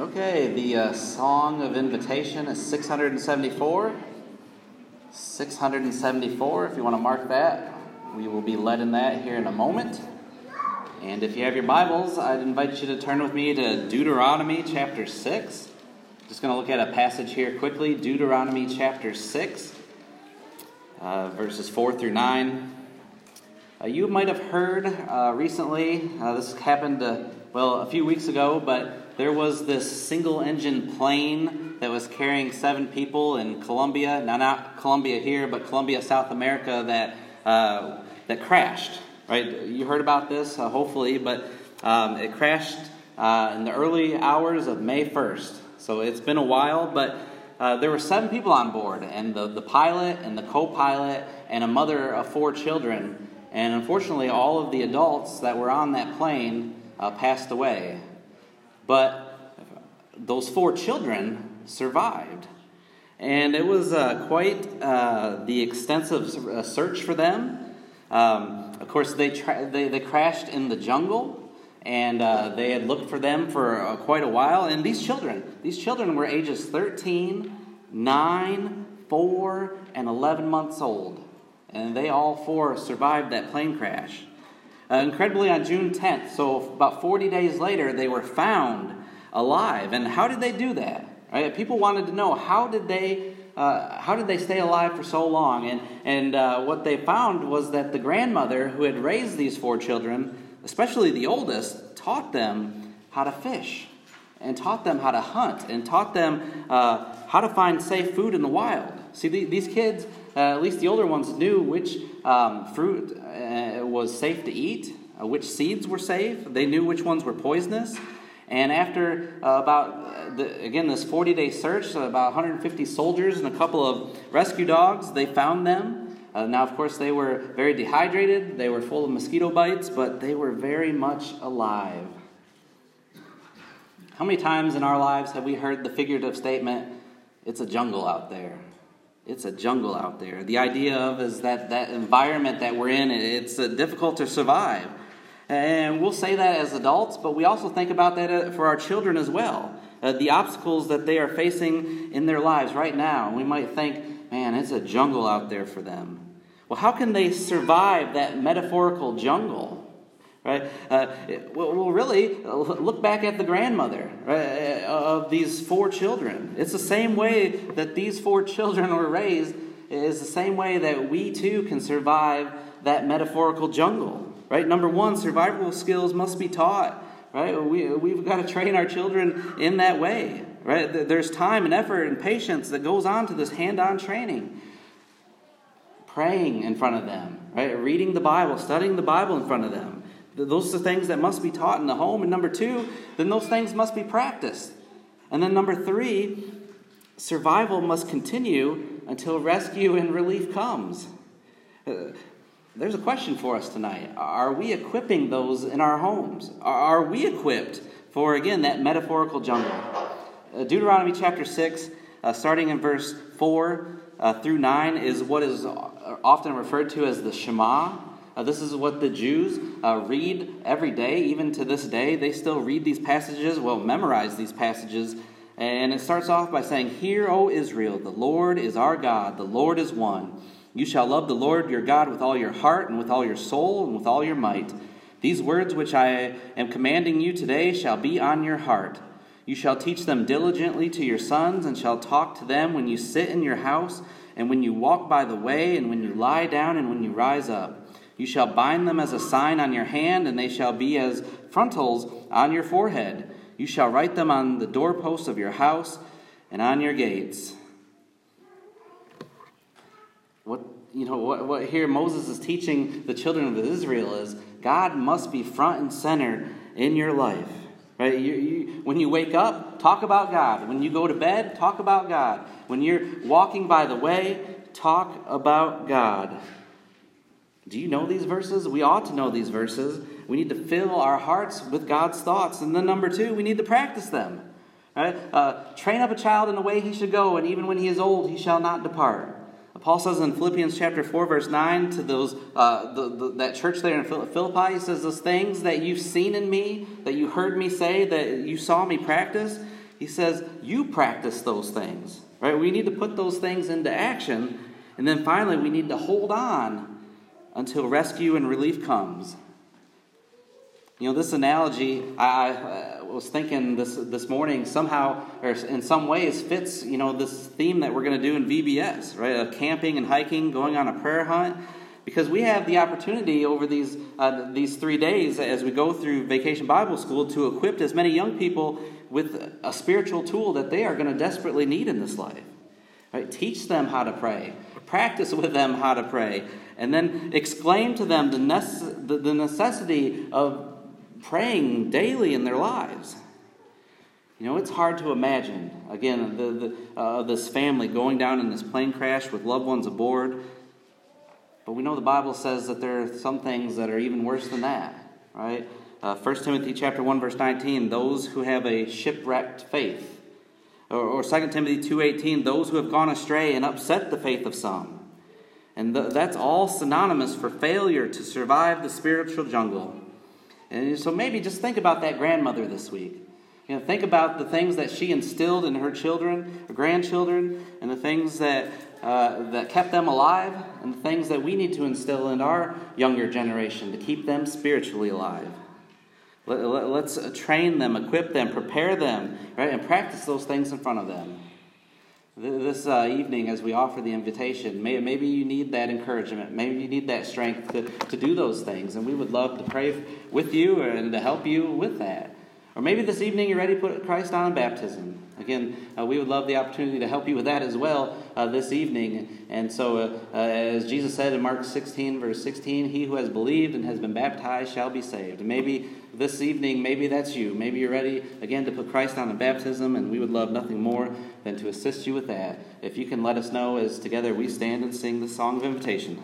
Okay, the uh, Song of Invitation is 674. 674, if you want to mark that. We will be led in that here in a moment. And if you have your Bibles, I'd invite you to turn with me to Deuteronomy chapter 6. Just going to look at a passage here quickly Deuteronomy chapter 6, uh, verses 4 through 9. Uh, you might have heard uh, recently, uh, this happened, uh, well, a few weeks ago, but there was this single engine plane that was carrying seven people in Colombia. Now, not Columbia here, but Colombia, South America, that, uh, that crashed. Right? You heard about this, uh, hopefully, but um, it crashed uh, in the early hours of May 1st. So it's been a while, but uh, there were seven people on board, and the, the pilot and the co pilot and a mother of four children. And unfortunately, all of the adults that were on that plane uh, passed away. But those four children survived. And it was uh, quite uh, the extensive uh, search for them. Um, of course, they, tra- they, they crashed in the jungle, and uh, they had looked for them for uh, quite a while. And these children, these children were ages 13, 9, 4, and 11 months old and they all four survived that plane crash. Uh, incredibly, on June 10th, so about 40 days later, they were found alive. And how did they do that? Right? People wanted to know how did they uh, how did they stay alive for so long? And and uh, what they found was that the grandmother who had raised these four children, especially the oldest, taught them how to fish, and taught them how to hunt, and taught them uh, how to find safe food in the wild. See, the, these kids uh, at least the older ones knew which um, fruit uh, was safe to eat, uh, which seeds were safe. They knew which ones were poisonous. And after uh, about, uh, the, again, this 40 day search, so about 150 soldiers and a couple of rescue dogs, they found them. Uh, now, of course, they were very dehydrated, they were full of mosquito bites, but they were very much alive. How many times in our lives have we heard the figurative statement, it's a jungle out there? It's a jungle out there. The idea of is that that environment that we're in, it's uh, difficult to survive. And we'll say that as adults, but we also think about that uh, for our children as well. Uh, the obstacles that they are facing in their lives right now. We might think, man, it's a jungle out there for them. Well, how can they survive that metaphorical jungle? Right? Uh, well, really, look back at the grandmother right, uh, of these four children. It's the same way that these four children were raised, is the same way that we too can survive that metaphorical jungle. Right? Number one, survival skills must be taught. Right? We, we've got to train our children in that way. Right? There's time and effort and patience that goes on to this hand on training praying in front of them, right? Reading the Bible, studying the Bible in front of them. Those are the things that must be taught in the home. And number two, then those things must be practiced. And then number three, survival must continue until rescue and relief comes. Uh, there's a question for us tonight. Are we equipping those in our homes? Are we equipped for, again, that metaphorical jungle? Uh, Deuteronomy chapter 6, uh, starting in verse 4 uh, through 9, is what is often referred to as the Shema. Uh, this is what the Jews uh, read every day, even to this day. They still read these passages, well, memorize these passages. And it starts off by saying, Hear, O Israel, the Lord is our God, the Lord is one. You shall love the Lord your God with all your heart, and with all your soul, and with all your might. These words which I am commanding you today shall be on your heart. You shall teach them diligently to your sons, and shall talk to them when you sit in your house, and when you walk by the way, and when you lie down, and when you rise up. You shall bind them as a sign on your hand, and they shall be as frontals on your forehead. You shall write them on the doorposts of your house and on your gates. What you know what, what here Moses is teaching the children of Israel is God must be front and center in your life. Right? You, you, when you wake up, talk about God. When you go to bed, talk about God. When you're walking by the way, talk about God. Do you know these verses? We ought to know these verses. We need to fill our hearts with God's thoughts. And then, number two, we need to practice them. Right? Uh, train up a child in the way he should go, and even when he is old, he shall not depart. Paul says in Philippians chapter 4, verse 9, to those uh, the, the, that church there in Philippi, he says, Those things that you've seen in me, that you heard me say, that you saw me practice, He says, You practice those things. Right? We need to put those things into action. And then finally, we need to hold on until rescue and relief comes. You know, this analogy, I, I was thinking this, this morning somehow, or in some ways, fits, you know, this theme that we're going to do in VBS, right? Of camping and hiking, going on a prayer hunt. Because we have the opportunity over these, uh, these three days as we go through Vacation Bible School to equip as many young people with a spiritual tool that they are going to desperately need in this life. Right? Teach them how to pray, practice with them how to pray, and then explain to them the, the necessity of praying daily in their lives. You know, it's hard to imagine, again, the, the, uh, this family going down in this plane crash with loved ones aboard. But we know the Bible says that there are some things that are even worse than that, right? Uh, 1 Timothy chapter 1, verse 19, those who have a shipwrecked faith. Or, or 2 Timothy 2.18, those who have gone astray and upset the faith of some. And th- that's all synonymous for failure to survive the spiritual jungle. And so maybe just think about that grandmother this week. You know, think about the things that she instilled in her children, her grandchildren, and the things that, uh, that kept them alive, and the things that we need to instill in our younger generation to keep them spiritually alive. Let, us train them, equip them, prepare them, right, and practice those things in front of them. This uh, evening, as we offer the invitation, may, maybe you need that encouragement. Maybe you need that strength to, to do those things. And we would love to pray with you and to help you with that. Or maybe this evening you're ready to put Christ on in baptism. Again, uh, we would love the opportunity to help you with that as well uh, this evening. And so, uh, uh as Jesus said in Mark 16, verse 16, he who has believed and has been baptized shall be saved. And maybe this evening, maybe that's you. Maybe you're ready again to put Christ on in baptism, and we would love nothing more than to assist you with that. If you can let us know as together we stand and sing the song of invitation.